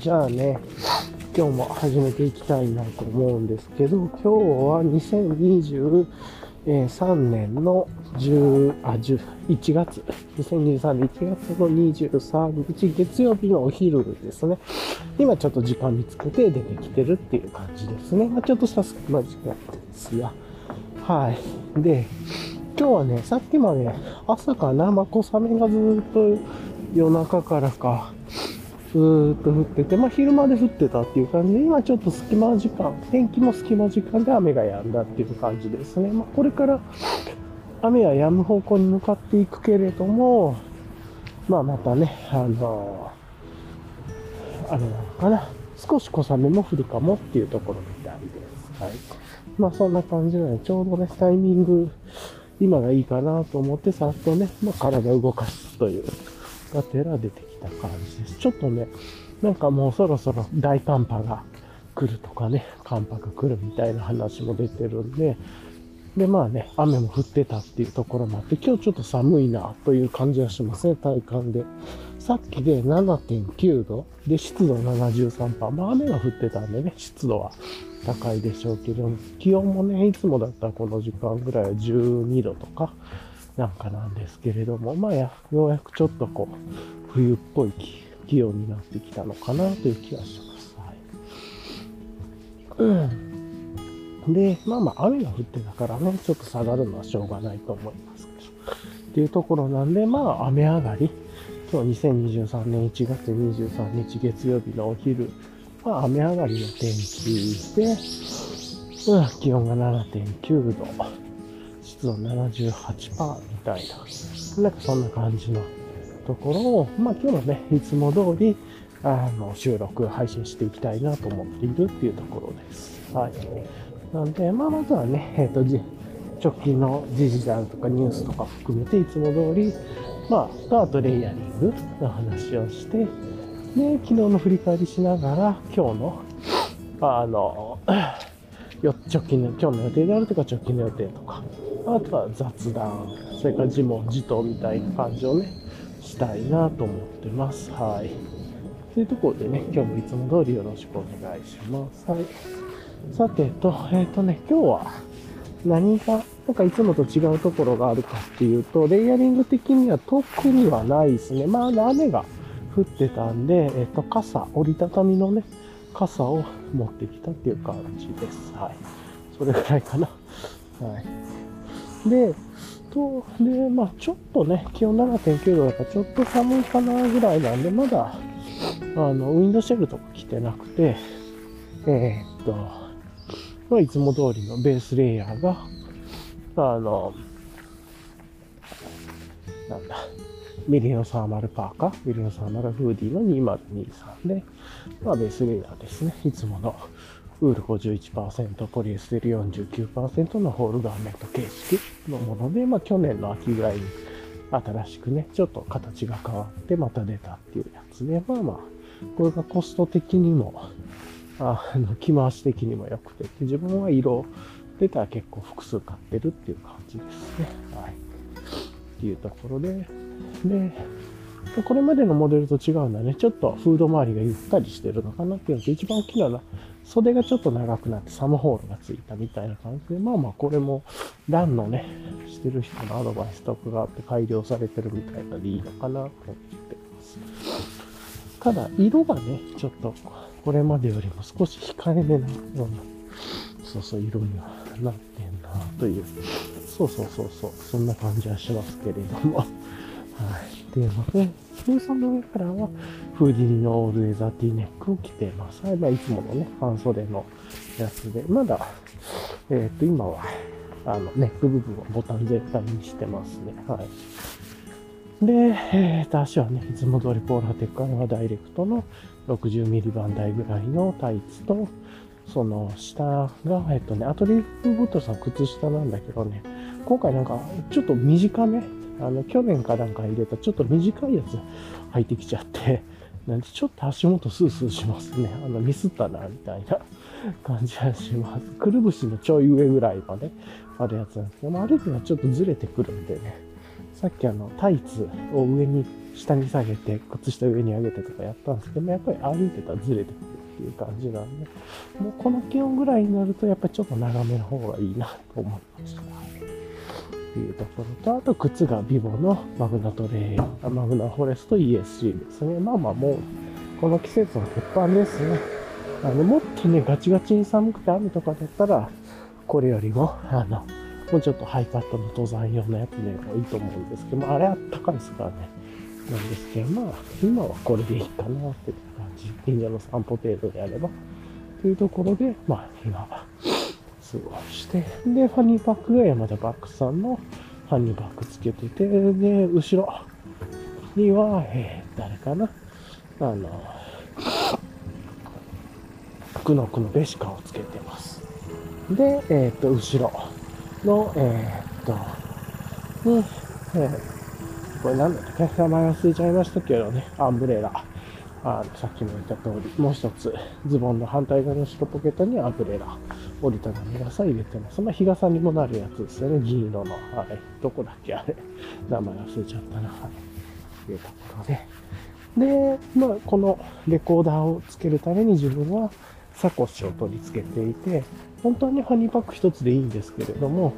じゃあね、今日も始めていきたいなと思うんですけど、今日は2023年の10あ10 1月、2023年1月の23日月曜日のお昼ですね。今ちょっと時間見つけて出てきてるっていう感じですね。まあ、ちょっとした隙間時間ですが。はい。で、今日はね、さっきまで朝かな、まあ、小雨がずっと夜中からか、ずーっと降ってて、まあ、昼間で降ってたっていう感じで、今ちょっと隙間時間、天気も隙間時間で雨が止んだっていう感じですね。まあ、これから雨は止む方向に向かっていくけれども、まあ、またね、あのあれなのかな、少し小雨も降るかもっていうところみたいです。はい。まあ、そんな感じで、ちょうどね、タイミング、今がいいかなと思って、さっとね、まあ、体動かすという、がてら出てきた感じです。ちょっとね、なんかもうそろそろ大寒波が来るとかね、寒波が来るみたいな話も出てるんで、で、まあね、雨も降ってたっていうところもあって、今日ちょっと寒いなという感じはしますね、体感で。さっきで7.9度、で、湿度73%。まあ雨が降ってたんでね、湿度は高いでしょうけど、気温もね、いつもだったらこの時間ぐらいは12度とか、なんかなんですけれども、まあ、ようやくちょっとこう、冬っぽい気温になってきたのかなという気がします。はい。うん。で、まあまあ雨が降ってたからね、ちょっと下がるのはしょうがないと思いますけど。っていうところなんで、まあ雨上がり。今日2023年1月23日月曜日のお昼、まあ雨上がりの天気で、うん、気温が7.9度。湿度78%たいな、なんかそんな感じのところを、まあ今日はね、いつも通り、あの、収録、配信していきたいなと思っているっていうところです。はい。なんで、まあまずはね、えっ、と、直近の時事であるとかニュースとか含めていつも通り、まあ、とあとレイヤリングの話をして、で、昨日の振り返りしながら、今日の、あの、よ直近の、今日の予定であるとか直近の予定とか、あとは雑談、それから自問自答みたいな感じをね、したいなと思ってます。はい。というところでね、今日もいつも通りよろしくお願いします。はい。さてと、えっ、とね、今日は何が、なんかいつもと違うところがあるかっていうと、レイヤリング的には特にはないですね。まあ、雨が降ってたんで、えっ、と、傘、折りたたみのね、傘を持ってきたっていう感じです。はい。それぐらいかな。はい。で、と、で、まあちょっとね、気温7.9度だからちょっと寒いかなぐらいなんで、まだ、あの、ウィンドシェルとか着てなくて、えーっと、まあいつも通りのベースレイヤーが、あの、なんだ、ミリオサーマルパーカー、ミリオサーマルフーディーの2023で、まあベースレイヤーですね。いつものウール51%、ポリエステル49%のホールガーメント形式のもので、まあ去年の秋ぐらいに新しくね、ちょっと形が変わってまた出たっていうやつで、まあまあ、これがコスト的にも、あの、着回し的にも良くて、自分は色出たら結構複数買ってるっていう感じですね。はい。っていうところで、で、これまでのモデルと違うのはね、ちょっとフード周りがゆったりしてるのかなっていうのと、一番大きなのは、袖がちょっと長くなってサムホールがついたみたいな感じで、まあまあこれもランのね、してる人のアドバイスとかがあって改良されてるみたいなのでいいのかなと思ってます。ただ、色がね、ちょっとこれまでよりも少し控えめなような、そうそう、色にはなってんなという、そうそうそうそう、そんな感じはしますけれども。はい。っていうので、で、その上からは、フーディニのオールウェザーティーネックを着てます。はい、まあ、いつものね、半袖のやつで、まだ、えっ、と、今は、あの、ネック部分をボタン全体にしてますね。はい。で、えっ、と、足はね、いつも通りポーラーテックアルファダイレクトの60ミリバンダイぐらいのタイツと、その下が、えっとね、アトリーフボットさん靴下なんだけどね、今回なんかちょっと短め、あの、去年かなんか入れたちょっと短いやつ履いてきちゃって、なんでちょっと足元スースーしますね。あの、ミスったな、みたいな感じはします。くるぶしのちょい上ぐらいまであるやつなんですけど、まあ、ある程度ちょっとずれてくるんでね、さっきあの、タイツを上に下に下げて、靴下上に上げてとかやったんですけども、やっぱり歩いてたらずれてくるっていう感じなんで、もうこの気温ぐらいになると、やっぱりちょっと長めの方がいいなと思いました。っていうところと、あと靴がビボのマグナトレイヤー、マグナフォレスト ESC ですね。まあまあもう、この季節の鉄板ですね。あの、もっとね、ガチガチに寒くて雨とかだったら、これよりも、あの、もうちょっとハイパッドの登山用のやつでもいいと思うんですけど、まあ、あれあったかいですからね。なんですけど、まあ、今はこれでいいかなっていう感じ。近所の散歩程度であれば。というところで、まあ、今は過ごして、で、ファニーパックが山田バックさんのファニーバックつけてて、で、後ろには、えー、誰かな？あの、クノクのベシカをつけてます。で、えっ、と、後ろの、えっ、と、に、えー、これなんだっけ？名前忘れちゃいましたけどね、アンブレラ。あのさっきも言った通り、もう一つ、ズボンの反対側の下ポケットにアブレラ、折りたたみ傘入れてます。まあ、日傘にもなるやつですよね、銀色の。あれ、どこだっけあれ。名前忘れちゃったな。はい。というところで。で、まあ、このレコーダーをつけるために自分はサコッシュを取り付けていて、本当にファニーパック一つでいいんですけれども、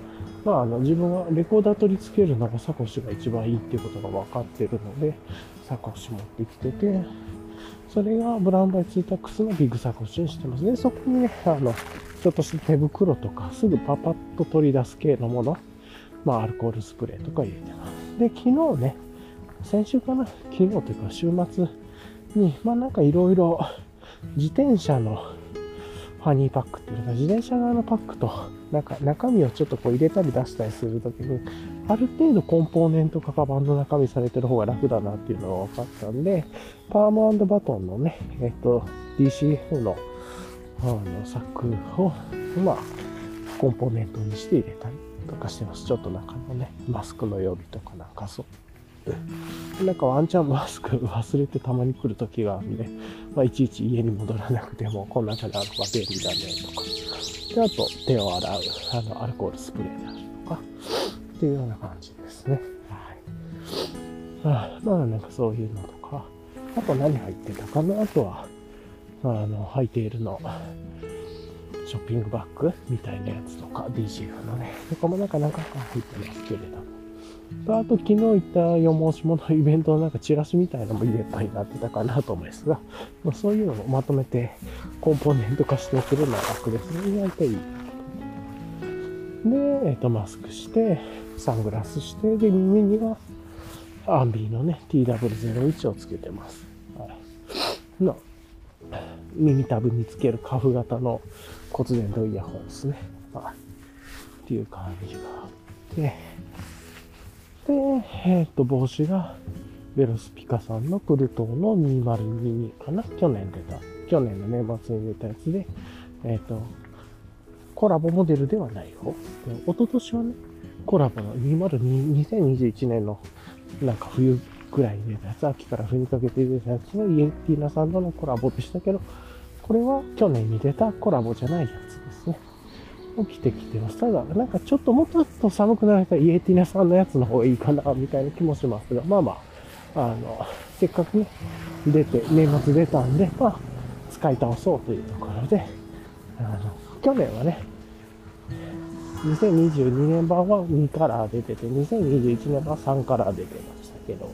まあ、あの自分はレコーダー取り付けるのがサコッシュが一番いいっていうことが分かってるので、サコッシュ持ってきてて、それが Brown by 2-tacs のビッグサコッシュにしてますね。そこにね、あの、ちょっとした手袋とか、すぐパパッと取り出す系のもの、まあ、アルコールスプレーとか入れてます。で、昨日ね、先週かな？昨日というか週末に、まあなんかいろいろ自転車のファニーパックっていうのが自転車側のパックとなんか中身をちょっとこう入れたり出したりするときにある程度コンポーネントかカバンの中身されてる方が楽だなっていうのが分かったんでパームバトンのねえっと DCF のあの柵をまあコンポーネントにして入れたりとかしてます。ちょっと中のね、マスクの予備とかなんかそうなんかワンチャンマスク忘れてたまに来る時があるんで、まあ、いちいち家に戻らなくても、こん中であるのが便利だねとか。で、あと、手を洗う、あの、アルコールスプレーであるとか、っていうような感じですね。はい。まあ、なんかそういうのとか、あと何入ってたかな？あとは、あの、履いているの、ショッピングバッグみたいなやつとか、DCF のね、そこもなんか何回か入ってますけれども。とあと昨日言ったよ申し物イベントのなんかチラシみたいなのも入れたになってたかなと思いますが、まあ、そういうのもまとめてコンポーネント化しておけるのは楽ですね。意外といい。で、えっ、と、マスクして、サングラスして、で、耳にはアンビーのね、TW01 をつけてます。はい。の、耳たぶにつけるカフ型の骨伝導イヤホンですね。はい。っていう感じがあって、で、えっ、と、帽子が、ベロスピカさんのプルトーの2022かな？去年出た。去年の年末に出たやつで、えっ、ー、と、コラボモデルではない方。一昨年はね、コラボの202 2021年のなんか冬ぐらいに出たやつ、秋から冬にかけて出たやつのイエティーナさんとのコラボでしたけど、これは去年に出たコラボじゃないやつ。起きてきてます。ただ、なんかちょっともっと寒くなるとイエティナさんのやつの方がいいかな、みたいな気もしますが、まあまあ、あの、せっかくね、出て、年末出たんで、まあ、使い倒そうというところで、あの、去年はね、2022年版は2カラー出てて、2021年版は3カラー出てましたけど、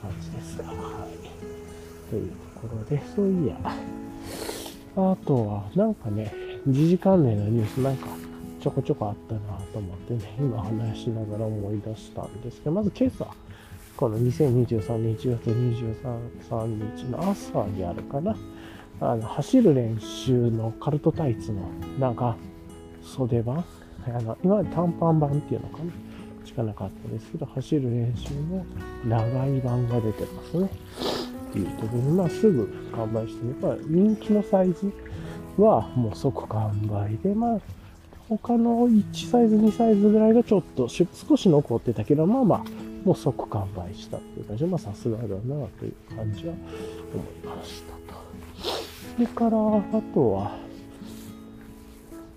感じですが、はい。というところで、そういや、あとは、なんかね、時事関連のニュースなんか。ちょこちょこあったなと思ってね、今話しながら思い出したんですけど、まず今朝、この2023年1月23日の朝にあるかな、あの走る練習のカルトタイツの長袖版、あの今まで短パン版っていうのかな、しかなかったですけど、走る練習の長い版が出てますね。っていうところで、まあすぐ完売してね、まあ人気のサイズはもう即完売で、まあ、他の1サイズ、2サイズぐらいがちょっと少し残ってたけど、まあまあ、もう即完売したっていう感じで、まあさすがだなという感じは思いましたと。それから、あとは、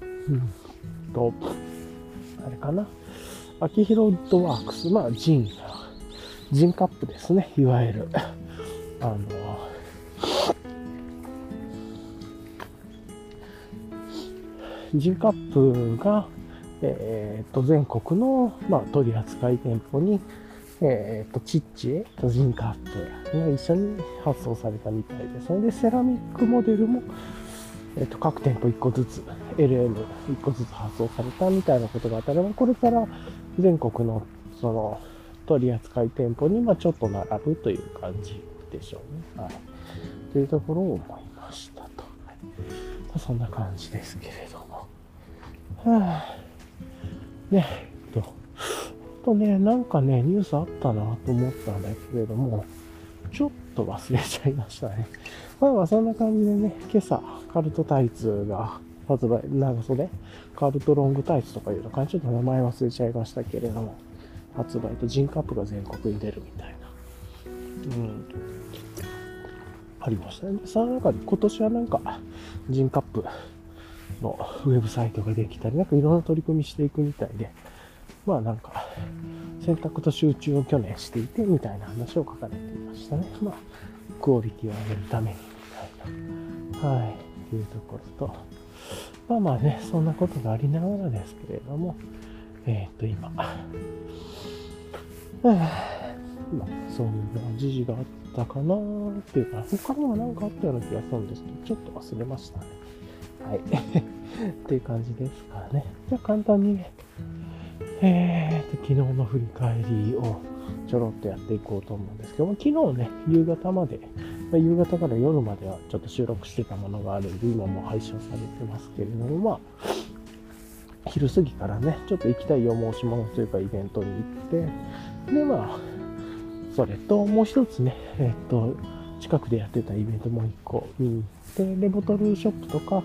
うんと、あれかな？秋広ウッドワークス、まあ、ジンジンカップですね、いわゆる。あの、ジンカップが、えー、と全国の、まあ、取扱店舗に、えー、とチッチとジンカップが一緒に発送されたみたいですので、セラミックモデルも、えー、と各店舗1個ずつ、LM1 個ずつ発送されたみたいなことがあったら、これから全国のその取扱店舗にまあちょっと並ぶという感じでしょうね。はい。というところを思いましたと。はい、そんな感じですけれども。はあ、ね、えっと、あとね、なんかね、ニュースあったなと思ったんだけれども、ちょっと忘れちゃいましたね。まあまあそんな感じでね、今朝、カルトタイツが発売、長袖、カルトロングタイツとかいうのかちょっと名前忘れちゃいましたけれども、発売とジンカップが全国に出るみたいな。うん。ありましたね。その中で今年はなんか、ジンカップのウェブサイトができたり、なんかいろんな取り組みしていくみたいで、まあなんか、選択と集中を去年していてみたいな話を書かれていましたね。まあ、クオリティを上げるためにみたいな。はい。というところと、まあまあね、そんなことがありながらですけれども、えっ、ー、と今、まあ、そういう時事があったかなーっていうか、他にも何かあったような気がするんですけど、ちょっと忘れましたね。はい。っていう感じですからね。じゃあ簡単にね、えーと、昨日の振り返りをちょろっとやっていこうと思うんですけども、昨日ね、夕方まで、まあ、夕方から夜まではちょっと収録してたものがあるんで、今も配信されてますけれども、まあ、昼過ぎからね、ちょっと行きたいお申し物というかイベントに行って、で、まあ、それと、もう一つね、えっと、近くでやってたイベントもう一個見に行って、で、ボトルショップとか、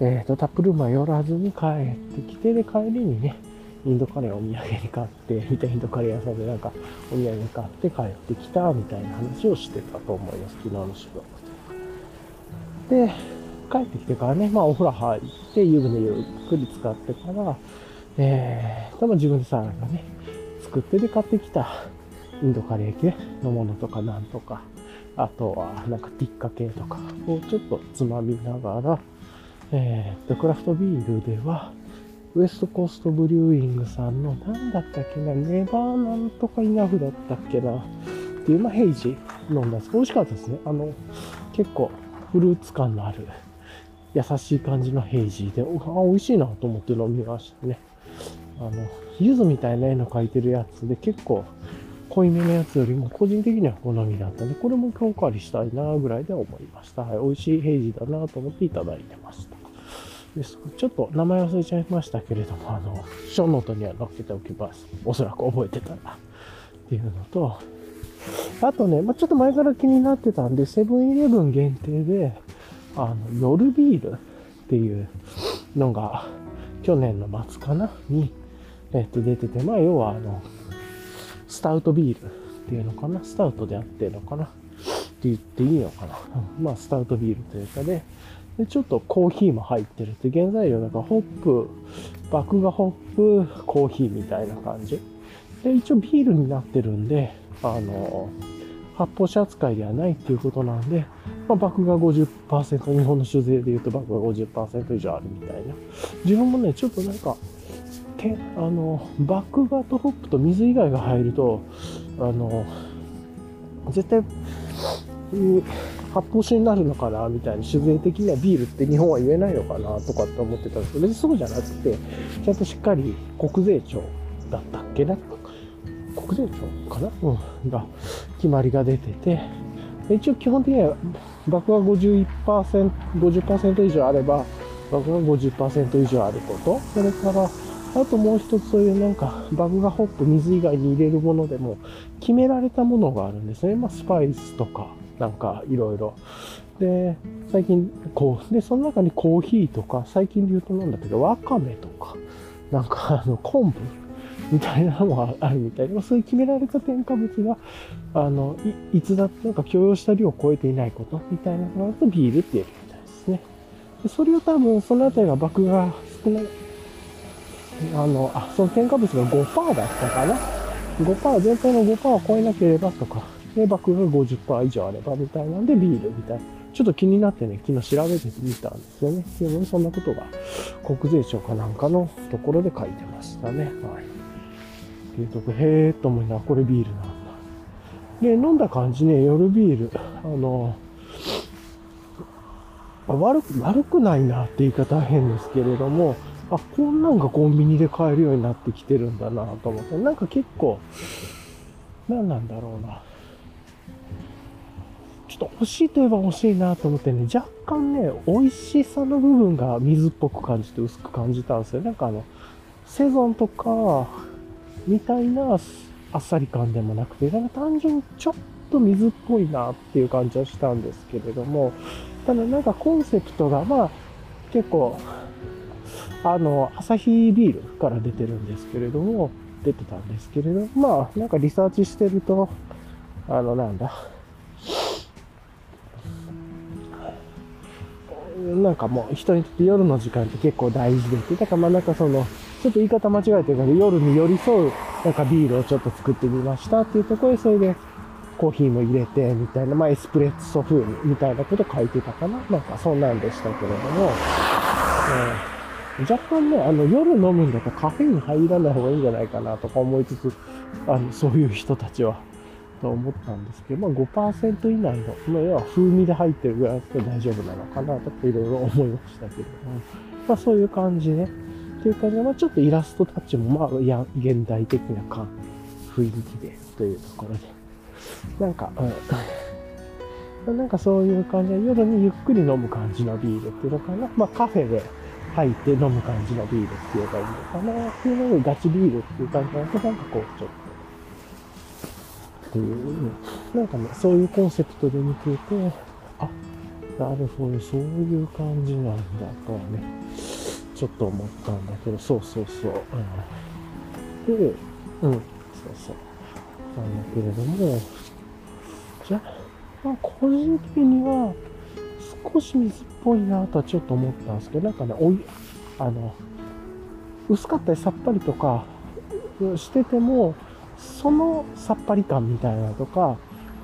えっと、タップルームは寄らずに帰ってきて、で、帰りにね、インドカレーをお土産に買って、みたいインドカレー屋さんでなんかお土産買って帰ってきた、みたいな話をしてたと思います、昨日の仕事で。で、帰ってきてからね、まあお風呂入って、湯船ゆっくり使ってから、えー、多分自分でさ、がね、作ってで買ってきたインドカレー系のものとかなんとか、あとはなんかティッカ系とかをちょっとつまみながら、えー、と、クラフトビールでは、ウエストコーストブリューイングさんの、なんだったっけな、ネバーなんとかイナフだったっけな、っていう、まあ、ヘイジ飲んだんです美味しかったですね。あの、結構フルーツ感のある、優しい感じのヘイジで、あ、美味しいなと思って飲みましたね。あの、柚子みたいな絵の描いてるやつで結構濃いめのやつよりも個人的には好みだったんで、これも今日借りしたいなぐらいで思いました。はい、美味しいヘイジだなと思っていただいてました。ですちょっと名前忘れちゃいましたけれども、あの、ショーノートには載っけておきます。おそらく覚えてたら。っていうのと、あとね、まあ、ちょっと前から気になってたんで、セブンイレブン限定で、あの、夜ビールっていうのが、去年の末かなに、えっと、出てて、まあ、要は、あの、スタウトビールっていうのかな？スタウトであってるのかな？って言っていいのかな、まあ、スタウトビールというかで、で、ちょっとコーヒーも入ってるって、原材料なんかホップ、麦芽ホップ、コーヒーみたいな感じ。で、一応ビールになってるんで、あの、発泡酒扱いではないっていうことなんで、まあ、麦芽50%、日本の酒税で言うと麦芽50%以上あるみたいな。自分もね、ちょっとなんか、けあの、麦芽とホップと水以外が入ると、あの、絶対、発泡酒になるのかなみたいな、酒税的にはビールって日本は言えないのかなとかって思ってたんですけど、別にそうじゃなくて、ちゃんとしっかり国税庁だったっけな？国税庁かな？うん。が、決まりが出てて、一応基本的には、爆破51%、50%以上あれば、爆破50%以上あること、それから、あともう一つそういうなんか、バグがホップ、水以外に入れるものでも、決められたものがあるんですね。まあ、スパイスとか、なんかいろいろ。で、最近、こう、で、その中にコーヒーとか、最近で言うとなんだけ？ど、わかめとか、なんかあの、昆布みたいなのもあるみたいで、そういう決められた添加物が、あの、いいつだってなんか許容した量を超えていないことみたいなのだとビールって言えるみたいですね。でそれを多分、そのあたりが爆が少ない、あの、あ、その添加物が5%だったかな？5%、全体の5%を超えなければとか、で、バックが50%以上あればみたいなんで、ビールみたい。ちょっと気になってね、昨日調べてみたんですよね。でもそんなことが国税庁かなんかのところで書いてましたね。はい。っていうとこ、へーっと思いながら、これビールなんだ。で、飲んだ感じね、夜ビール、あの、悪く、悪くないなって言い方は変ですけれども、あ、こんなんがコンビニで買えるようになってきてるんだなと思って、なんか結構、何なんだろうな。ちょっと欲しいといえば欲しいなと思ってね、若干ね、美味しさの部分が水っぽく感じて薄く感じたんですよ。なんかあの、セゾンとか、みたいなあっさり感でもなくて、なんか単純にちょっと水っぽいなっていう感じはしたんですけれども、ただなんかコンセプトが、まあ、結構、あの、アサヒビールから出てるんですけれども、出てたんですけれども、まあ、なんかリサーチしてると、あの、なんだ、なんかもう人にとって夜の時間って結構大事でて。だからまあなんかその、ちょっと言い方間違えてるけど、夜に寄り添う、なんかビールをちょっと作ってみましたっていうところで、それでコーヒーも入れて、みたいな、まあエスプレッソ風、みたいなこと書いてたかな。なんかそんなんでしたけれども、えー、若干ね、あの夜飲むんだとカフェイン入らない方がいいんじゃないかなとか思いつつ、あの、そういう人たちは、と思ったんですけど、まあ5%以内の、まあ、要は風味で入ってるぐらいだったら大丈夫なのかなとかいろいろ思いましたけども、まあそういう感じね。っていう感じで、まあちょっとイラストたちも、まあ、や、現代的な感、雰囲気で、というところで。なんか、うん、なんかそういう感じで、夜にゆっくり飲む感じのビールっていうのかな。まあカフェで入って飲む感じのビールっていうのがいいのかな。っていうので、ガチビールっていう感じだと、なんかこう、ちょっと、っていう、なんかね、そういうコンセプトで見てて、あ、なるほど、そういう感じなんだとはね、ちょっと思ったんだけど、そうそうそう。うん、で、うん、そうそう。なんだけれども、じゃまあ、個人的には、少し水っぽいなとはちょっと思ったんですけど、なんかね、おい、あの、薄かったりさっぱりとかしてても、そのさっぱり感みたいなとか、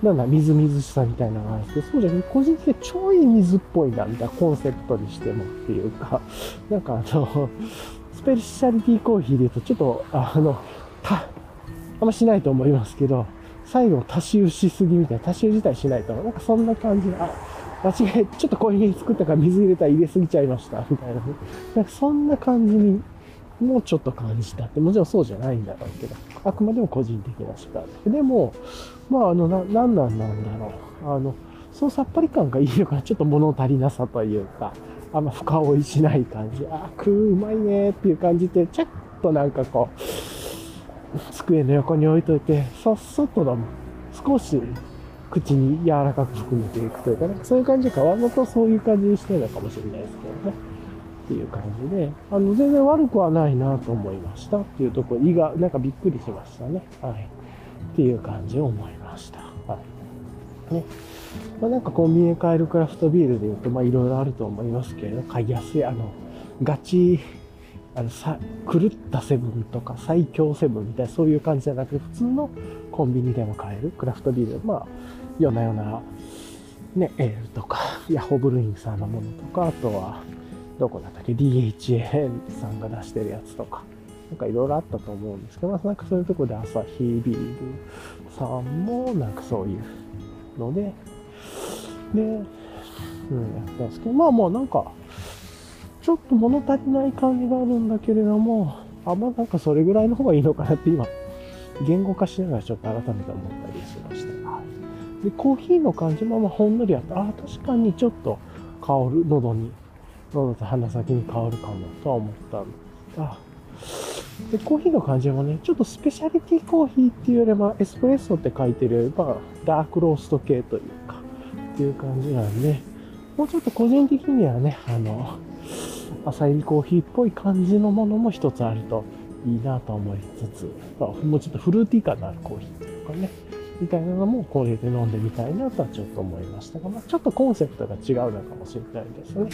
なんだ、みずみずしさみたいなのがあるんですけど、そうじゃなくて、個人的にちょい水っぽいな、みたいな、コンセプトにしてもっていうか、なんかあの、スペシャリティコーヒーで言うと、ちょっと、あの、た、あんましないと思いますけど、最後足し湯しすぎみたいな、足し湯自体しないと、なんかそんな感じで、あ、間違え、ちょっとコーヒー作ったから水入れたら入れすぎちゃいました、みたいなね。なんかそんな感じにもうちょっと感じたって、もちろんそうじゃないんだろうけど、あくまでも個人的な主観で。でも、まあ、あの、な、なんなんなんだろう。あの、そのさっぱり感がいいのかな、ちょっと物足りなさというか、あんま深追いしない感じ。あ、食う、うまいねっていう感じで、ちょっとなんかこう、机の横に置いといて、そっそっと飲む。少し口に柔らかく含めていくというか、なんかそういう感じか、わざとそういう感じにしてるのかもしれないですけどね。っていう感じで、あの、全然悪くはないなと思いましたっていうところ、胃が、なんかびっくりしましたね。はい。っていう感じを思いました。はい。ね。まあ、なんかコンビニで買えるクラフトビールで言うと、まあいろいろあると思いますけれど、買いやすい、あの、ガチ、あの、さ、狂ったセブンとか最強セブンみたいなそういう感じじゃなくて、普通のコンビニでも買えるクラフトビール。まあ、ようなような、ね、エールとか、ヤホブルインさんのものとか、あとは、どこだったっけ ?DHA さんが出してるやつとか、なんかいろいろあったと思うんですけど、まあ、なんかそういうとこで朝日ビールさんもなんかそういうので、で、うん、やったんですけど、まあもうなんか、ちょっと物足りない感じがあるんだけれども、あ、まあなんかそれぐらいの方がいいのかなって今、言語化しながらちょっと改めて思ったりしました。で、コーヒーの感じもまほんのりあって、あ、確かにちょっと香る、喉に喉と鼻先に香るかもとは思ったんですが、で、コーヒーの感じもね、ちょっとスペシャリティコーヒーっていうよりは、エスプレッソって書いてる、まあ、ダークロースト系というか、っていう感じなんで、もうちょっと個人的にはね、あの、朝入りコーヒーっぽい感じのものも一つあるといいなと思いつつ、まあ、もうちょっとフルーティー感のあるコーヒーとかね、みたいなのもこれで飲んでみたいなとはちょっと思いましたが、まあ、ちょっとコンセプトが違うのかもしれないですね。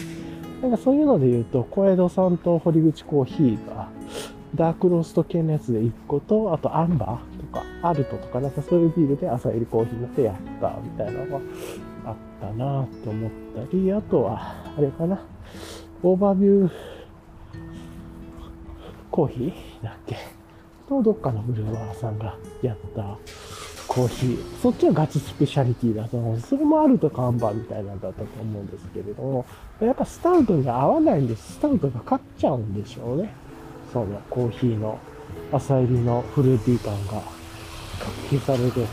なんかそういうので言うと、小江戸さんと堀口コーヒーが、ダークロースト系のやつで1個と、あとアンバーとか、アルトとかなんかそういうビールで朝入りコーヒーのでやったみたいなのがあったなって思ったり、あとは、あれかな、オーバービューコーヒーだっけ？と、どっかのブルワーさんがやったコーヒー。そっちはガチスペシャリティだと思う。それもあると看板みたいなんだったと思うんですけれども、やっぱスタウトに合わないんです。スタウトが勝っちゃうんでしょうね。そのコーヒーの朝入りのフルーティー感が発揮されてる。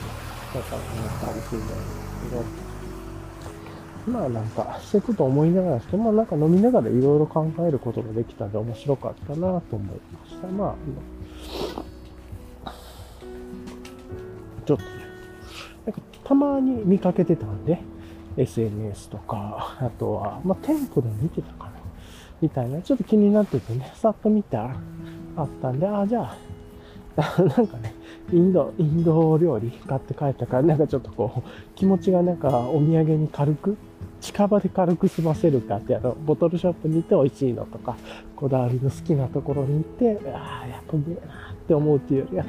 だからかもしれないですけど。まあなんか、そういうこと思いながらして、まあなんか飲みながらいろいろ考えることができたんで面白かったなと思いました。まあ、ちょっとね、なんかたまに見かけてたんで、SNS とか、あとは、まあ店舗で見てたかな、みたいな、ちょっと気になっててね、さっと見たらあったんで、ああ、じゃあ、なんかね、インド、インド料理買って帰ったから、なんかちょっとこう、気持ちがなんかお土産に軽く近場で軽く済ませるかって、あの、ボトルショップに行って美味しいのとか、こだわりの好きなところに行って、ああ、やっぱうめえなって思うっていうよりは、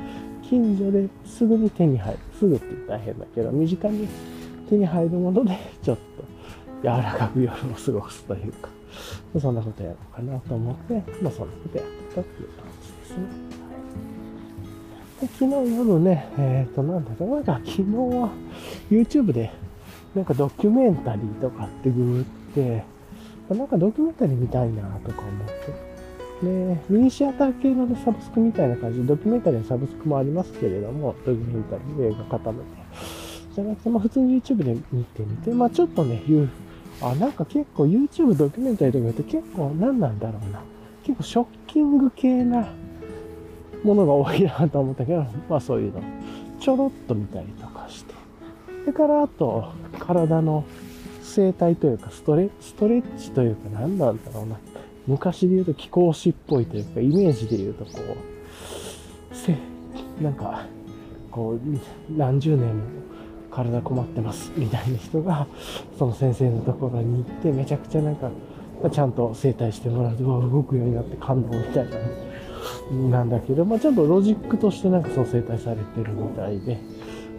近所ですぐに手に入る。すぐって言ったら変だけど、身近に手に入るもので、ちょっと柔らかく夜を過ごすというか、そんなことやろうかなと思って、まあそんなことやってたっていう感じですね。で昨日夜ね、えっ、ー、と、なんだろう、なんか昨日は YouTube でなんかドキュメンタリーとかってグーって、なんかドキュメンタリー見たいなとか思って。で、ミニシアター系のサブスクみたいな感じで、ドキュメンタリーのサブスクもありますけれども、ドキュメンタリー映画固めて。じゃなくて、まあ普通に YouTube で見てみて、まあちょっとね、言う、あ、なんか結構 YouTube ドキュメンタリーとか言うと結構何なんだろうな。結構ショッキング系なものが多いなと思ったけど、まあそういうのちょろっと見たりとかして。それからあと、体の生態というか、ストレストレッチというか、何なんだろうな。昔で言うと気候師っぽいというか、イメージで言うとこう、せ、なんか、こう、何十年も体困ってますみたいな人が、その先生のところに行って、めちゃくちゃなんか、ちゃんと整体してもらうと、動くようになって感動みたいな、なんだけど、まあちゃんとロジックとしてなんかそう整体されてるみたいで、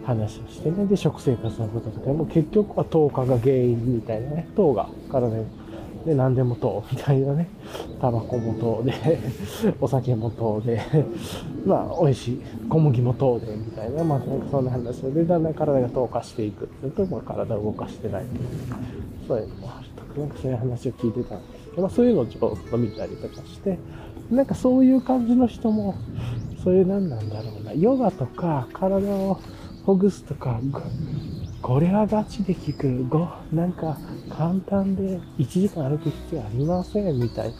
話をしてね。で、食生活のこととかも結局は糖化が原因みたいなね。糖が体に。で、何でも糖みたいなね。タバコも糖で、お酒も糖で、まあ、美味しい。小麦も糖で、みたいな。まあ、そんな話で、だんだん体が糖化していくっていうと、まあ、体を動かしてないそういうのもあるとか、なんかそういう話を聞いてたんですけど、まあ、そういうのをちょっと見たりとかして、なんかそういう感じの人も、そういう何なんだろうな、ヨガとか体をほぐすとか、これはガチで効く。ご、なんか簡単で1時間歩く必要ありませんみたいな。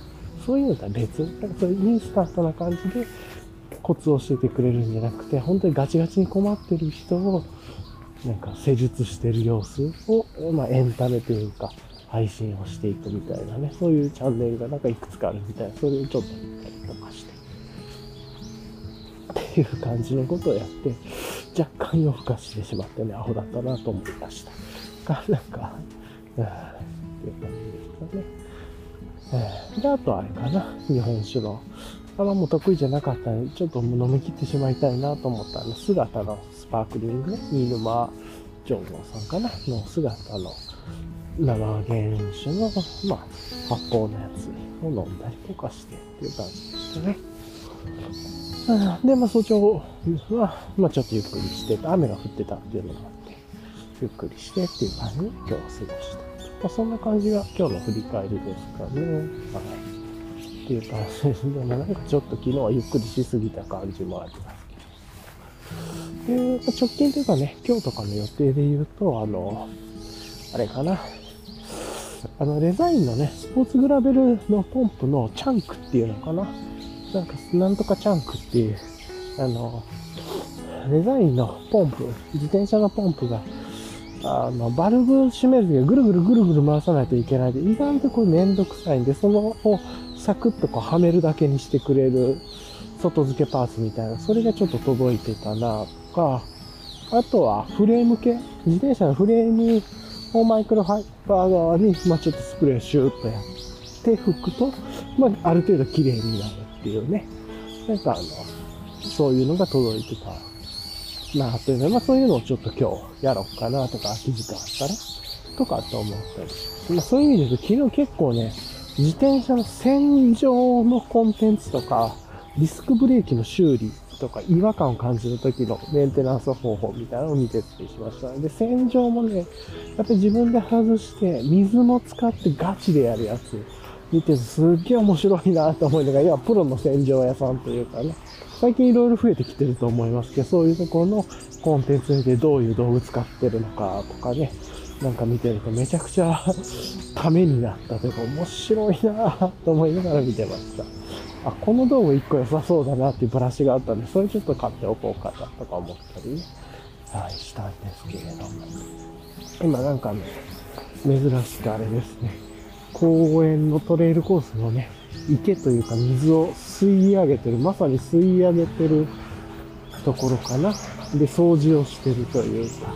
そういうのとは別。なんかそういうインスタントな感じでコツを教えてくれるんじゃなくて、本当にガチガチに困ってる人を、なんか施術してる様子を、まあエンタメというか、配信をしていくみたいなね、そういうチャンネルがなんかいくつかあるみたいな、それをちょっと見たりとかして。っていう感じのことをやって、若干夜更かしてしまってね、アホだったなと思いました。が、なんか、うん、っていう感じですかね。えー、で、あとあれかな、日本酒の。あの、もう得意じゃなかったので、ちょっと飲み切ってしまいたいなと思ったあの、姿のスパークリングね、新沼上皇さんかな、の姿の生原酒の、まあ、発泡のやつを飲んだりとかしてっていう感じでしたね。で、まあ、早朝は、まあ、ちょっとゆっくりして、雨が降ってたっていうのがあって、ゆっくりしてっていう感じで今日は過ごした。まあ、そんな感じが今日の振り返りですかね。はい。っていう感じですね。なんかちょっと昨日はゆっくりしすぎた感じもありますけど。でま、直近というかね、今日とかの予定で言うと、あの、あれかな。あの、デザインのね、スポーツグラベルのポンプのチャンクっていうのかな。なんか、なんとかチャンクっていう、あの、デザインのポンプ、自転車のポンプが、あの、バルブ閉めるときはぐるぐるぐるぐる回さないといけないで、意外とこれめんどくさいんで、そのをサクッとこうはめるだけにしてくれる外付けパーツみたいな、それがちょっと届いてたなとか、あとはフレーム系、自転車のフレームをマイクロファイバー側に、まあちょっとスプレーシューッとやって拭くと、まあある程度綺麗になる。っていうね、なんかあの、そういうのが届いてたなというので、まあそういうのをちょっと今日やろうかなとか、空き時間あったら、とかと思ったりま。あそういう意味で言うと、昨日結構ね、自転車の洗浄のコンテンツとか、ディスクブレーキの修理とか違和感を感じる時のメンテナンス方法みたいなのを見てたりしました。で、洗浄もね、やっぱり自分で外して、水も使ってガチでやるやつ見てすっげえ面白いなと思いながら、いや、プロの洗浄屋さんというかね、最近いろいろ増えてきてると思いますけど、そういうところのコンテンツでどういう道具使ってるのかとかね、なんか見てるとめちゃくちゃ ためになったというか面白いなと思いながら見てました。あ、この道具1個良さそうだなっていうブラシがあったんで、それちょっと買っておこうかなとか思ったりね、はい、したんですけれども。今なんかね、珍しくあれですね、公園のトレイルコースのね、池というか水を吸い上げてる、まさに吸い上げてるところかな。で、掃除をしてるというか、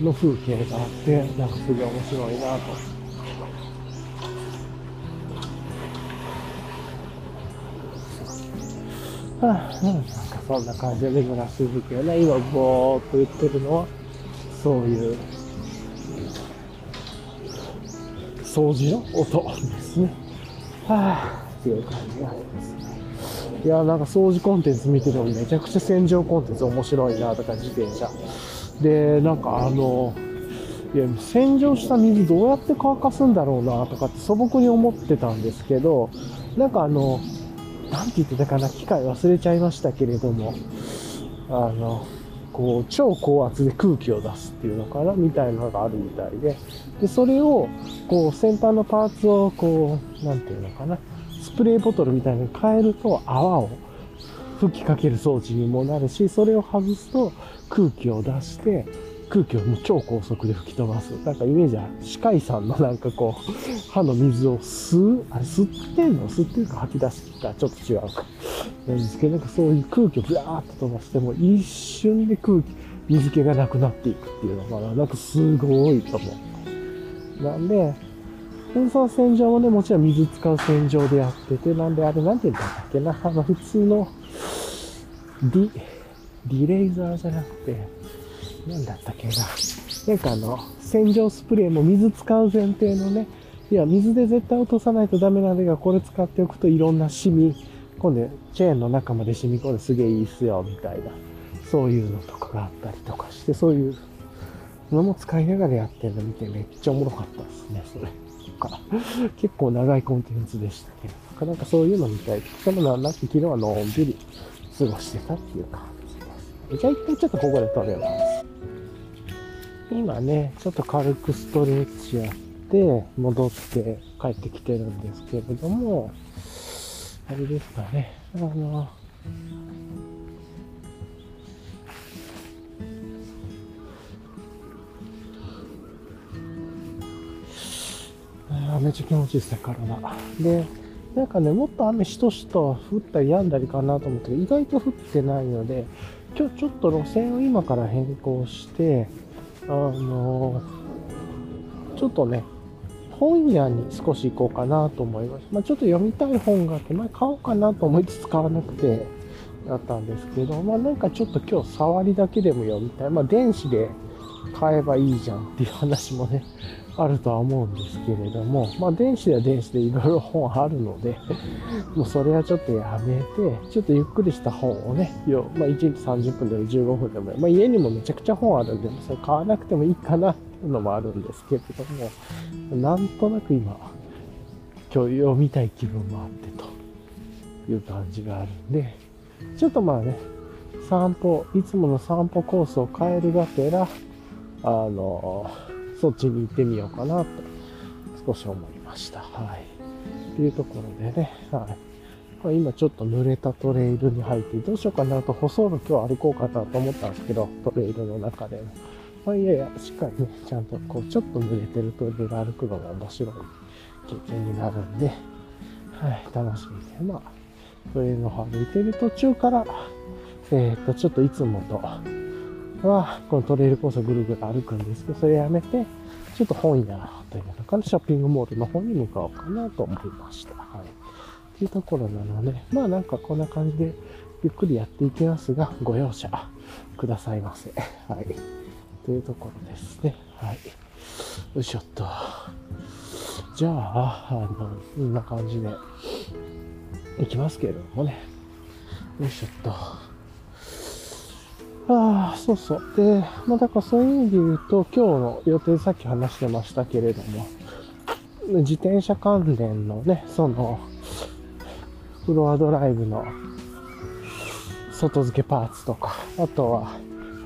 の風景があって、なんかすごい面白いなと。はあ、なんかそんな感じで珍しい風景ね。今、ぼーっと言ってるのは、そういう、掃除の音ですね。はぁ、っていう感じがありますね。いや、なんか掃除コンテンツ見ててもめちゃくちゃ洗浄コンテンツ面白いなとか、自転車。で、なんかあの、いや、洗浄した水どうやって乾かすんだろうなとかって素朴に思ってたんですけど、なんかあの、なんて言ってたかな、機械忘れちゃいましたけれども、あの、こう、超高圧で空気を出すっていうのかな、みたいなのがあるみたいで、で、それを、こう、先端のパーツを、こう、何て言うのかな、スプレーボトルみたいに変えると泡を吹きかける装置にもなるし、それを外すと空気を出して、空気をもう超高速で吹き飛ばす。なんかイメージは、歯科医さんのなんかこう、歯の水を吸うあれ吸ってんの？吸ってるか吐き出してきたちょっと違うか。なんですけど、なんかそういう空気をブワーッと飛ばしても、一瞬で空気、水気がなくなっていくっていうのかな。なんかすごいと思う。なんで、でその洗浄もね、もちろん水使う洗浄でやってて、なんであれ、なんて言うんだっけな、あの、普通の、ディ、ディレイザーじゃなくて、なんだったっけな。なんかあの、洗浄スプレーも水使う前提のね、いや、水で絶対落とさないとダメなんだが、これ使っておくといろんなシミ、今度チェーンの中まで染み込んですげえいいっすよ、みたいな、そういうのとかがあったりとかして、そういうのも使いながらやってるの見てめっちゃおもろかったですね、それ。とか結構長いコンテンツでしたけど、なんかそういうのみたいで、そのなんだって昨日はのんびり過ごしてたっていう感じです。じゃあ一回ちょっとここで撮れます。今ね、ちょっと軽くストレッチやって、戻って帰ってきてるんですけれども、あれですかね、あの、めっちゃ気持ちいいですね、体。で、なんかね、もっと雨しとしと降ったり止んだりかなと思って、意外と降ってないので、今日ちょっと路線を今から変更して、あのちょっとね、本屋に少し行こうかなと思います。まあ、ちょっと読みたい本があって、まあ、買おうかなと思いつつ買わなくて、だったんですけど、まあ、なんかちょっと今日触りだけでも読みたい。まあ、電子で買えばいいじゃんっていう話もね、あるとは思うんですけれども、まあ、電子では電子でいろいろ本あるので、もうそれはちょっとやめて、ちょっとゆっくりした本をね、よまあ、1日30分でも15分でも、まあ、家にもめちゃくちゃ本あるんで、それ買わなくてもいいかなっていうのもあるんですけれども、なんとなく今、今日読みたい気分もあってという感じがあるんで、ちょっとまあね、散歩、いつもの散歩コースを変えるがてら、あの、そっちに行ってみようかなと少し思いました。はい。というところでね、はい。まあ今ちょっと濡れたトレイルに入って、どうしようかなと、舗装路今日歩こうかなと思ったんですけど、トレイルの中でも。まあいやいや、しっかりね、ちゃんとこう、ちょっと濡れてるトレイル歩くのが面白い経験になるんで、はい、楽しみで、まあ、トレイルの方歩いてる途中から、えっ、と、ちょっといつもと、は、このトレイルコースをぐるぐる歩くんですけど、それやめて、ちょっと本屋というのかな、ショッピングモールの方に向かおうかなと思いました。はい。っていうところなので、まあなんかこんな感じでゆっくりやっていきますが、ご容赦くださいませ。はい。というところですね。はい。よいしょっと。じゃあ、あの、こんな感じで、いきますけれどもね。よいしょっと。ああ、そうそう。で、まあ、だからそういう意味で言うと、今日の予定さっき話してましたけれども、自転車関連のね、その、フロアドライブの外付けパーツとか、あとは、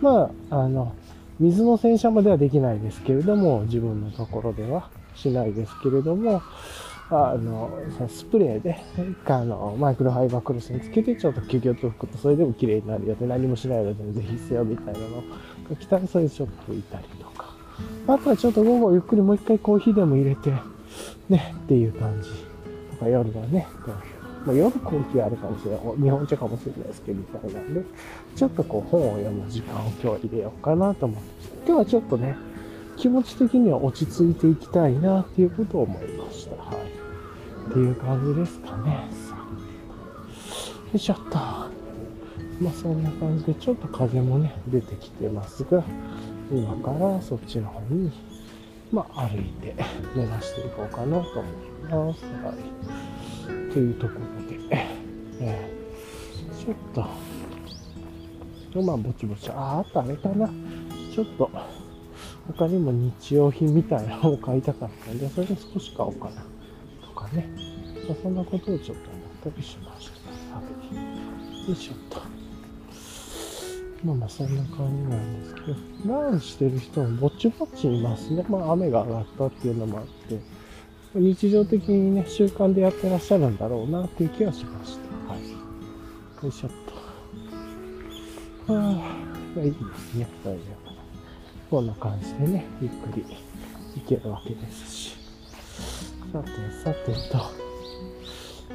まあ、あの、水の洗車まではできないですけれども、自分のところではしないですけれども、あの、スプレーで、あの、マイクロファイバークロスにつけて、ちょっと休憩と拭くと、それでも綺麗になるよって何もしないので全然必要みたいなのが来たら、それでちょっと拭いたりとか。あとはちょっと午後ゆっくりもう一回コーヒーでも入れて、ね、っていう感じ。とか夜はね、こういうまあ、夜コーヒーあるかもしれない。日本茶かもしれないですけど、みたいなんで、ちょっとこう本を読む時間を今日入れようかなと思って、今日はちょっとね、気持ち的には落ち着いていきたいなっていうことを思いました。はい。っていう感じですかね。よいしょっと。まあそんな感じで、ちょっと風もね、出てきてますが、今からそっちの方に、まあ歩いて目指していこうかなと思います。はい。というところで、えー、ちょっと、まあぼちぼち、あ、あとあれかな。ちょっと、他にも日用品みたいなのを買いたかったんで、それで少し買おうかな。とかね。まあ、そんなことをちょっと思ったりしました。はい。よいしょっと。まあまあそんな感じなんですけど、ランしてる人もぼちぼちいますね。まあ雨が上がったっていうのもあって、日常的にね、習慣でやってらっしゃるんだろうなっていう気はしました。はい。よいしょっと。はあ、いいですね。大丈夫。こんな感じでね、ゆっくり行けるわけですし。さて、さてと。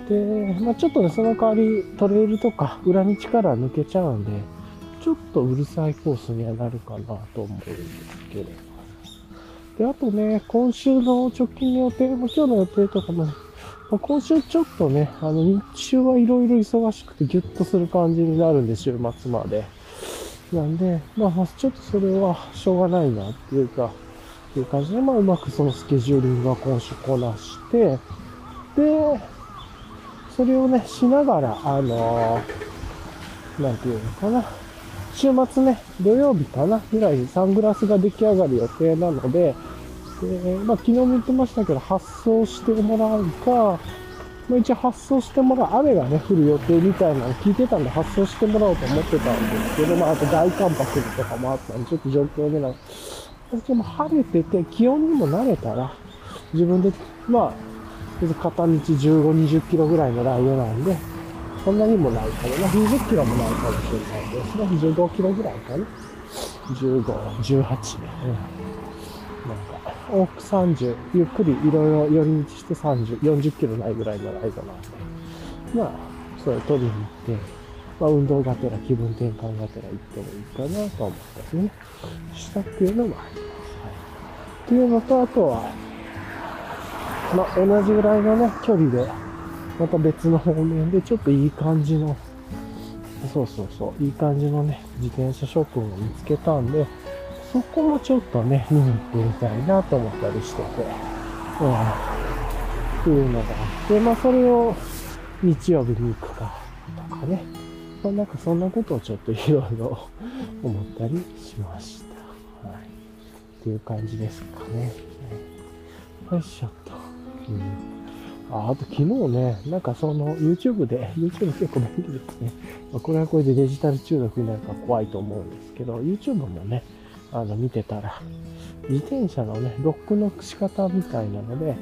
で、まあちょっとね、その代わりトレイルとか裏道から抜けちゃうんで、ちょっとうるさいコースにはなるかなと思うんですけれど。で、あとね、今週の直近の予定も、今日の予定とかも、まあ、今週ちょっとね、あの、日中はいろいろ忙しくてギュッとする感じになるんで、週末まで。なんで、まあ、ちょっとそれはしょうがないなっていうか、っていう感じで、まあ、うまくそのスケジューリングは今週こなして、で、それをね、しながら、あのー、なんていうのかな。週末ね、土曜日かなぐらいにサングラスが出来上がる予定なので、でまあ、昨日も言ってましたけど、発送してもらうか、まあ、一応発送してもらう、雨がね、降る予定みたいなの聞いてたんで発送してもらおうと思ってたんですけど、まあ、あと大寒波来るとかもあったんで、ちょっと状況でないでも晴れてて、気温にも慣れたら、自分で、まあ、片道15、20キロぐらいのライドなんで、そんなにもないかな。20キロもないかもしれないですね。15キロぐらいかな。15、18。往復30、ゆっくりいろいろ寄り道して30、40キロないぐらいのライドなんで、まあ、それ取りに行って、まあ、運動がてら気分転換がてら行ってもいいかなと思ったりね、したっていうのもあります。はい。っていうのと、あとは、まあ、同じぐらいのね、距離で、また別の方面でちょっといい感じの、そうそうそう、いい感じのね、自転車ショップを見つけたんで、そこもちょっとね、見に行ってみたいなと思ったりしてて、うん、っていうのがあって、まあそれを日曜日に行くか、とかね。まあなんかそんなことをちょっといろいろ思ったりしました。はい。っていう感じですかね。よいしょっと。うんああと昨日ね、なんかその YouTube で、YouTube 結構便利ですね。まあ、これはこれでデジタル中毒になるか怖いと思うんですけど、YouTube もね、あの見てたら、自転車のね、ロックの仕方みたいなので、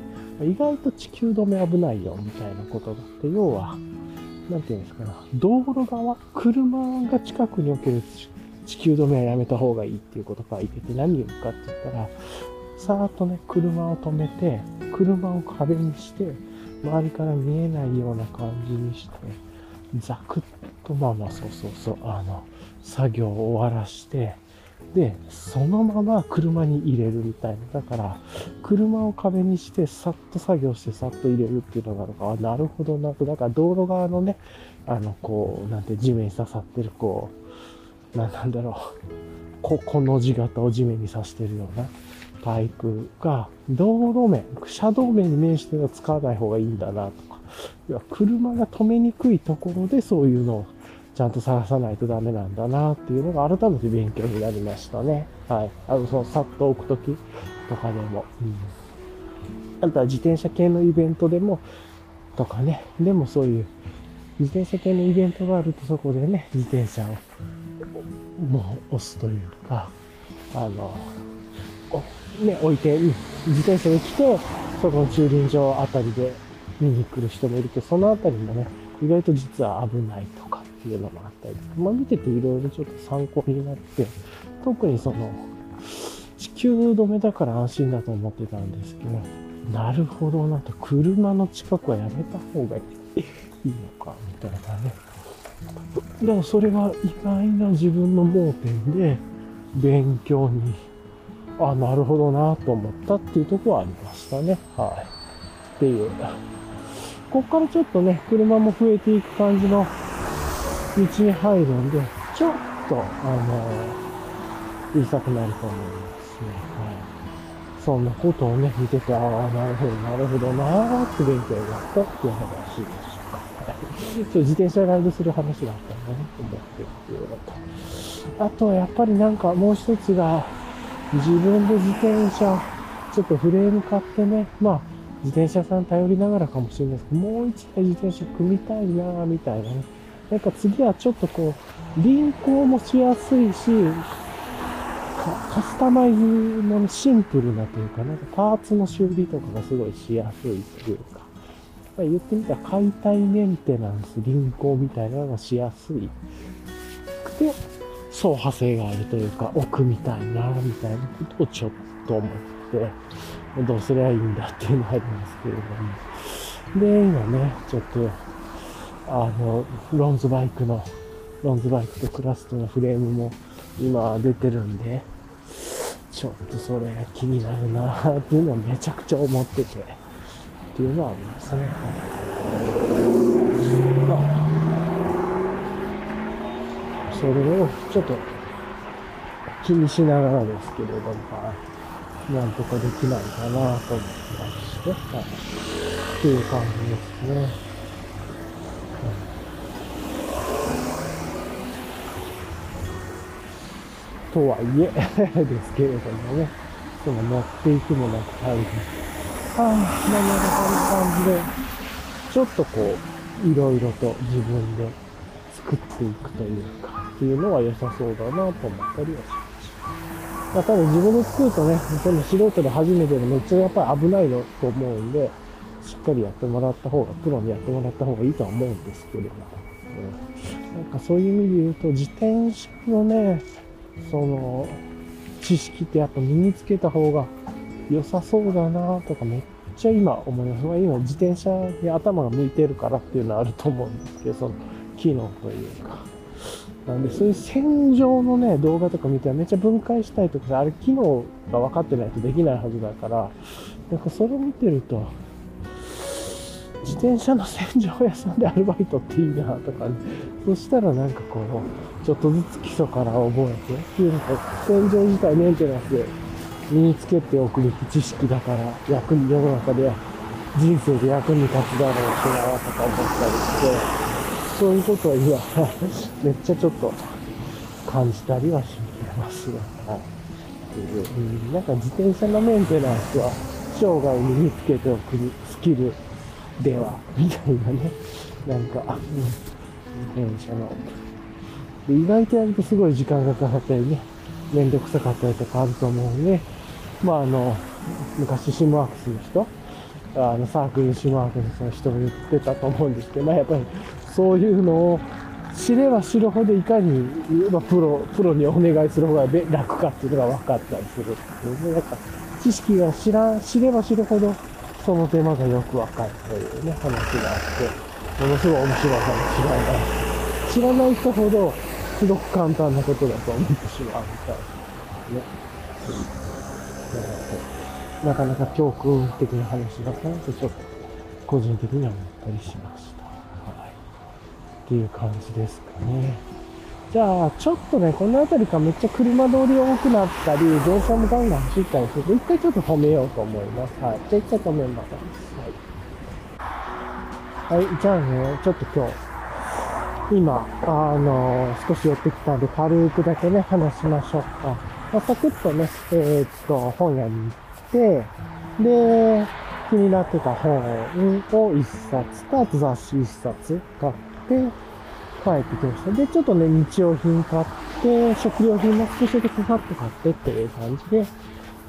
意外と地球止め危ないよみたいなことがあって、要は、なんていうんですかな、道路側、車が近くに置ける地球止めはやめた方がいいっていうこと書いてて、何言うかって言ったら、さーっとね、車を止めて、車を壁にして、周りから見えないような感じにして、ザクッと、まあまあそうそうそう、あの、作業を終わらして、で、そのまま車に入れるみたいな。だから、車を壁にして、さっと作業して、さっと入れるっていうのがあるか、なるほどなと。だから道路側のね、あの、こう、なんて地面に刺さってる、こう、ななんだろう、ここの字型を地面に刺してるようなパイプが、道路面、車道面に面しては使わない方がいいんだなとか、いや車が止めにくいところでそういうのをちゃんと探さないとダメなんだなっていうのが改めて勉強になりましたね。はい。あの、その、さっと置くときとかでも。うんあとは自転車系のイベントでも、とかね、でもそういう自転車系のイベントがあるとそこでね、自転車をもう押すというか、あの、ね、置いて、自転車に来て、そこの駐輪場あたりで見に来る人もいるけど、そのあたりもね、意外と実は危ないとかっていうのもあったり、まあ見てていろいろちょっと参考になって、特にその、地球止めだから安心だと思ってたんですけど、なるほどなと、車の近くはやめた方がいいのか、みたいなね。だからそれが意外な自分の盲点で、勉強に、あ、なるほどなと思ったっていうとこはありましたね。はい。っていう。こっからちょっとね、車も増えていく感じの道に入るんで、ちょっと、あのー、小さくなると思いますね。はい。そんなことをね、見てて、ああ、なるほど、なるほどなーって勉強になったっていう話でした。はい。そう、自転車ライドする話だったんだね、と思ってっていうのと。あとはやっぱりなんかもう一つが、自分で自転車、ちょっとフレーム買ってね、まあ、自転車さん頼りながらかもしれないですけど、もう一台自転車組みたいなみたいなね。なんか次はちょっとこう、輪行もしやすいし、カスタマイズもシンプルなというか、なんかパーツの修理とかがすごいしやすいというか、ま言ってみたら解体メンテナンス、輪行みたいなのがしやすいくて、走破性があるというか、奥みたいな、みたいなことをちょっと思って、どうすりゃいいんだっていうのがありますけれども。で、今ね、ちょっと、あの、ロンズバイクの、ロンズバイクとクラストのフレームも今出てるんで、ちょっとそれが気になるなっていうのはめちゃくちゃ思ってて、っていうのはありますね。まあ、それをちょっと気にしながらですけれども、なんとかできないかなと思ってまして、はい、っていう感じですね。とはいえ ですけれどもね、その乗っていくもなく大変。ああ、なるほど、感じで、ちょっとこう、いろいろと自分で作っていくというか、っていうのは良さそうだなと思ったりはします。まあ、ただ自分で作るとね、その素人で初めてでめっちゃやっぱり危ないのと思うんで、しっかりやってもらった方が、プロにやってもらった方がいいとは思うんですけれども、うん、なんかそういう意味で言うと、自転車のね、その、知識ってやっぱ身につけた方が良さそうだなとかめっちゃ今思います。まあ、今自転車に頭が向いてるからっていうのはあると思うんですけど、その機能というか、なんで、そういう戦場のね、動画とか見てめっちゃ分解したいとか、あれ機能が分かってないとできないはずだから、なんかそれを見てると、自転車の洗浄屋さんでアルバイトっていいなとかね、そしたらなんかこう、ちょっとずつ基礎から覚えて、っていうのが、洗浄自体メンテナンスで身につけておくべき知識だから、役に、世の中で人生で役に立つだろうしなとか思ったりして、そういうことは今、めっちゃちょっと感じたりはしてますね。はい。うん、なんか自転車のメンテナンスは生涯身につけておくスキルでは、みたいなね。なんか、うん、自転車の。で意外とやるとすごい時間がかかったりね、めんどくさかったりとかあると思うんで、まああの、昔シムワークスの人、あのサークルシムワークスの人も言ってたと思うんですけど、まあやっぱりそういうのを知れば知るほどいかに、まあ、プロ、プロにお願いする方が楽かっていうのが分かったりするっていうね。なんか、知識が知ら、知れば知るほど、その手間がよく分かるというね、話があって、ものすごい面白さも知らない。知らない人ほど、すごく簡単なことだと思ってしまうみたいなね。なかなか教訓的な話だったなと、ちょっと、個人的には思ったりしました。っていう感じですかね。じゃあ、ちょっとね、この辺りからめっちゃ車通り多くなったり、電車もガンガン走ったりすると、一回ちょっと止めようと思います。はい。じゃあ一回止めます。はい。はい、じゃあね、ちょっと今日、今、あの少し寄ってきたんで、軽くだけね、話しましょうか。まあ、サクッとね、えー、っと、本屋に行って、で、気になってた本を一冊か雑誌一冊買って、帰ってきました。で、ちょっとね、日用品買って、食料品も少しだけさっと買ってっていう感じで、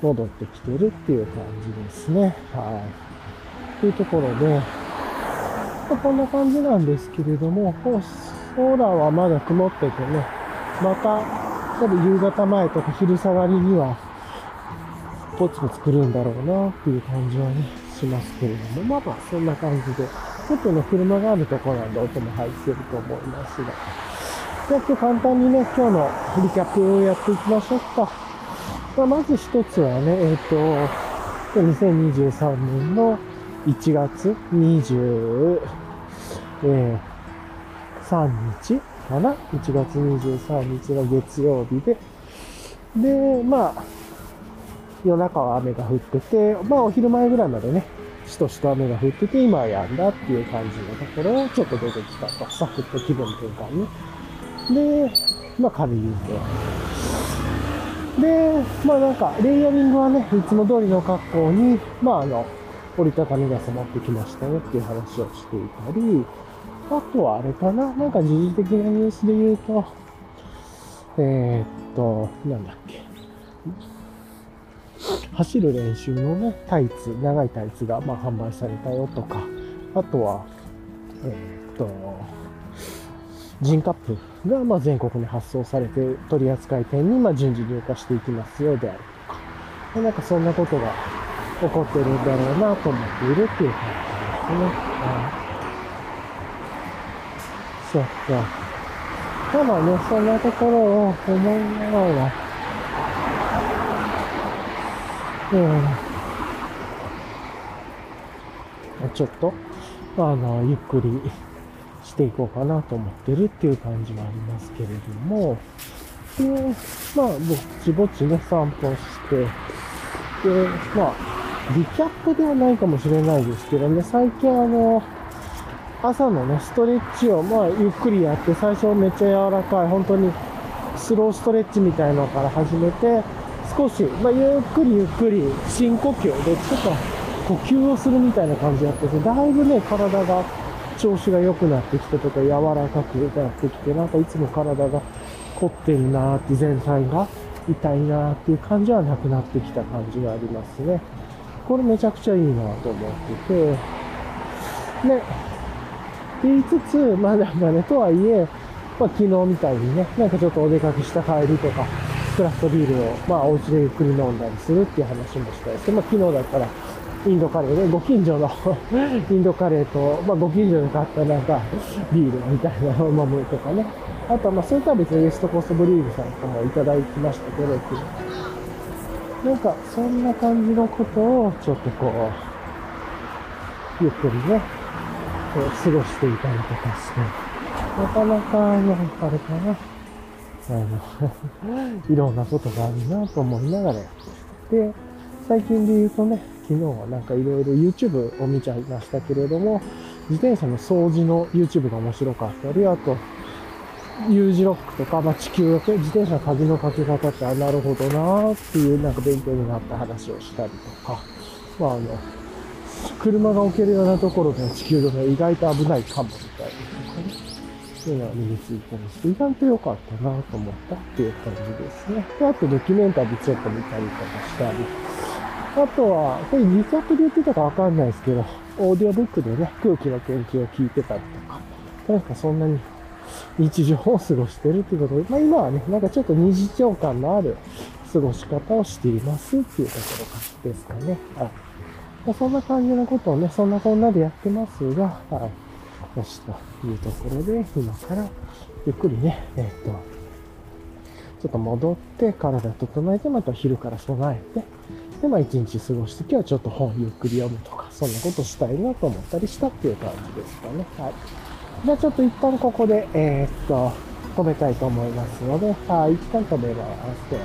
戻ってきてるっていう感じですね。はい。というところで、まこんな感じなんですけれども、空はまだ曇っててね、また、多分夕方前とか昼下がりには、ポツポツ来るんだろうなっていう感じはね、しますけれども、まあまあそんな感じで、ちょっとね、車があるところなんで音も入ってると思いますが、じゃあ今日簡単にね、今日のリキャップをやっていきましょうか。まあ、まず一つはね、えっ、ー、と、2023年の1月20、えー、3日かな ?1 月23日の月曜日で、で、まあ、夜中は雨が降ってて、まあお昼前ぐらいまでね、しとしと雨が降ってて、今は止んだっていう感じのところをちょっと出てきたと。サクッと気分転換ね。で、まあ軽い運動。で、まあなんか、レイヤリングはね、いつも通りの格好に、まああの、折りたたみ傘持ってきましたよっていう話をしていたり、あとはあれかな？なんか時事的なニュースで言うと、えー、っと、なんだっけ。走る練習のね、タイツ、長いタイツがまあ販売されたよとか、あとは、えー、っと、ジンカップがまあ全国に発送されて取り扱い店にまあ順次入荷していきますよであるとか、でなんかそんなことが起こってるんだろうなと思っているっていう感じですね。そうか。ただね、そんなところを思いながら、うん。ちょっと、あの、ゆっくりしていこうかなと思ってるっていう感じはありますけれども、で、まあ、ぼちぼちね、散歩して、で、まあ、リキャップではないかもしれないですけどね、最近あの、朝のね、ストレッチを、まあ、ゆっくりやって、最初めっちゃ柔らかい、本当にスローストレッチみたいのから始めて、少し、まあ、ゆっくりゆっくり深呼吸で、ちょっと呼吸をするみたいな感じやってて、だいぶね、体が調子が良くなってきてとか、柔らかくなってきて、なんかいつも体が凝ってるなーって、全体が痛いなーっていう感じはなくなってきた感じがありますね。これめちゃくちゃいいなと思ってて、ね、って言いつつ、まだまだね、とはいえ、まあ、昨日みたいにね、なんかちょっとお出かけした帰りとか、クラフトビールを、まあ、お家でゆっくり飲んだりするっていう話もしたりして、まあ、昨日だったら、インドカレーで、ご近所の インドカレーと、まあ、ご近所で買ったなんか、ビールみたいなのを飲むとかね。あとは、まあ、それとは別にウエストコーストブリーグさんともいただきましたけど、なんか、そんな感じのことを、ちょっとこう、ゆっくりね、こう過ごしていたりとかして、なかなか、なんかあれかな、あの いろんなことがあるなと思いながら。やってで、最近で言うとね、昨日はなんかいろいろ YouTube を見ちゃいましたけれども、自転車の掃除の YouTube が面白かったり、あと、U 字ロックとか、まあ、地球自転車の鍵のかけ方って、あ、なるほどなーっていうなんか勉強になった話をしたりとか、まああの、車が置けるようなところで地球で意外と危ないかもみたいなとかね。そういうのが身についたりして、意外と良かったなと思ったっていう感じですね。で、あとドキュメンタリーちょっと見たりとかしたり。あとは、これリキャップで言ってたかわかんないですけど、オーディオブックでね、空気の研究を聞いてたりとか、なんかそんなに日常を過ごしてるっていうことで、まあ今はね、なんかちょっと日常感のある過ごし方をしていますっていうところですかね。はい。まあ、そんな感じのことをね、そんなこんなでやってますが、はい。よし、というところで、今からゆっくりね、えっ、ー、と、ちょっと戻って体整えて、また昼から備えて、で、まあ一日過ごして、今日はちょっと本ゆっくり読むとか、そんなことしたいなと思ったりしたっていう感じですかね。はい。じゃあちょっと一旦ここで、えー、っと、止めたいと思いますので、はい、一旦止めます。では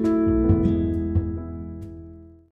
では。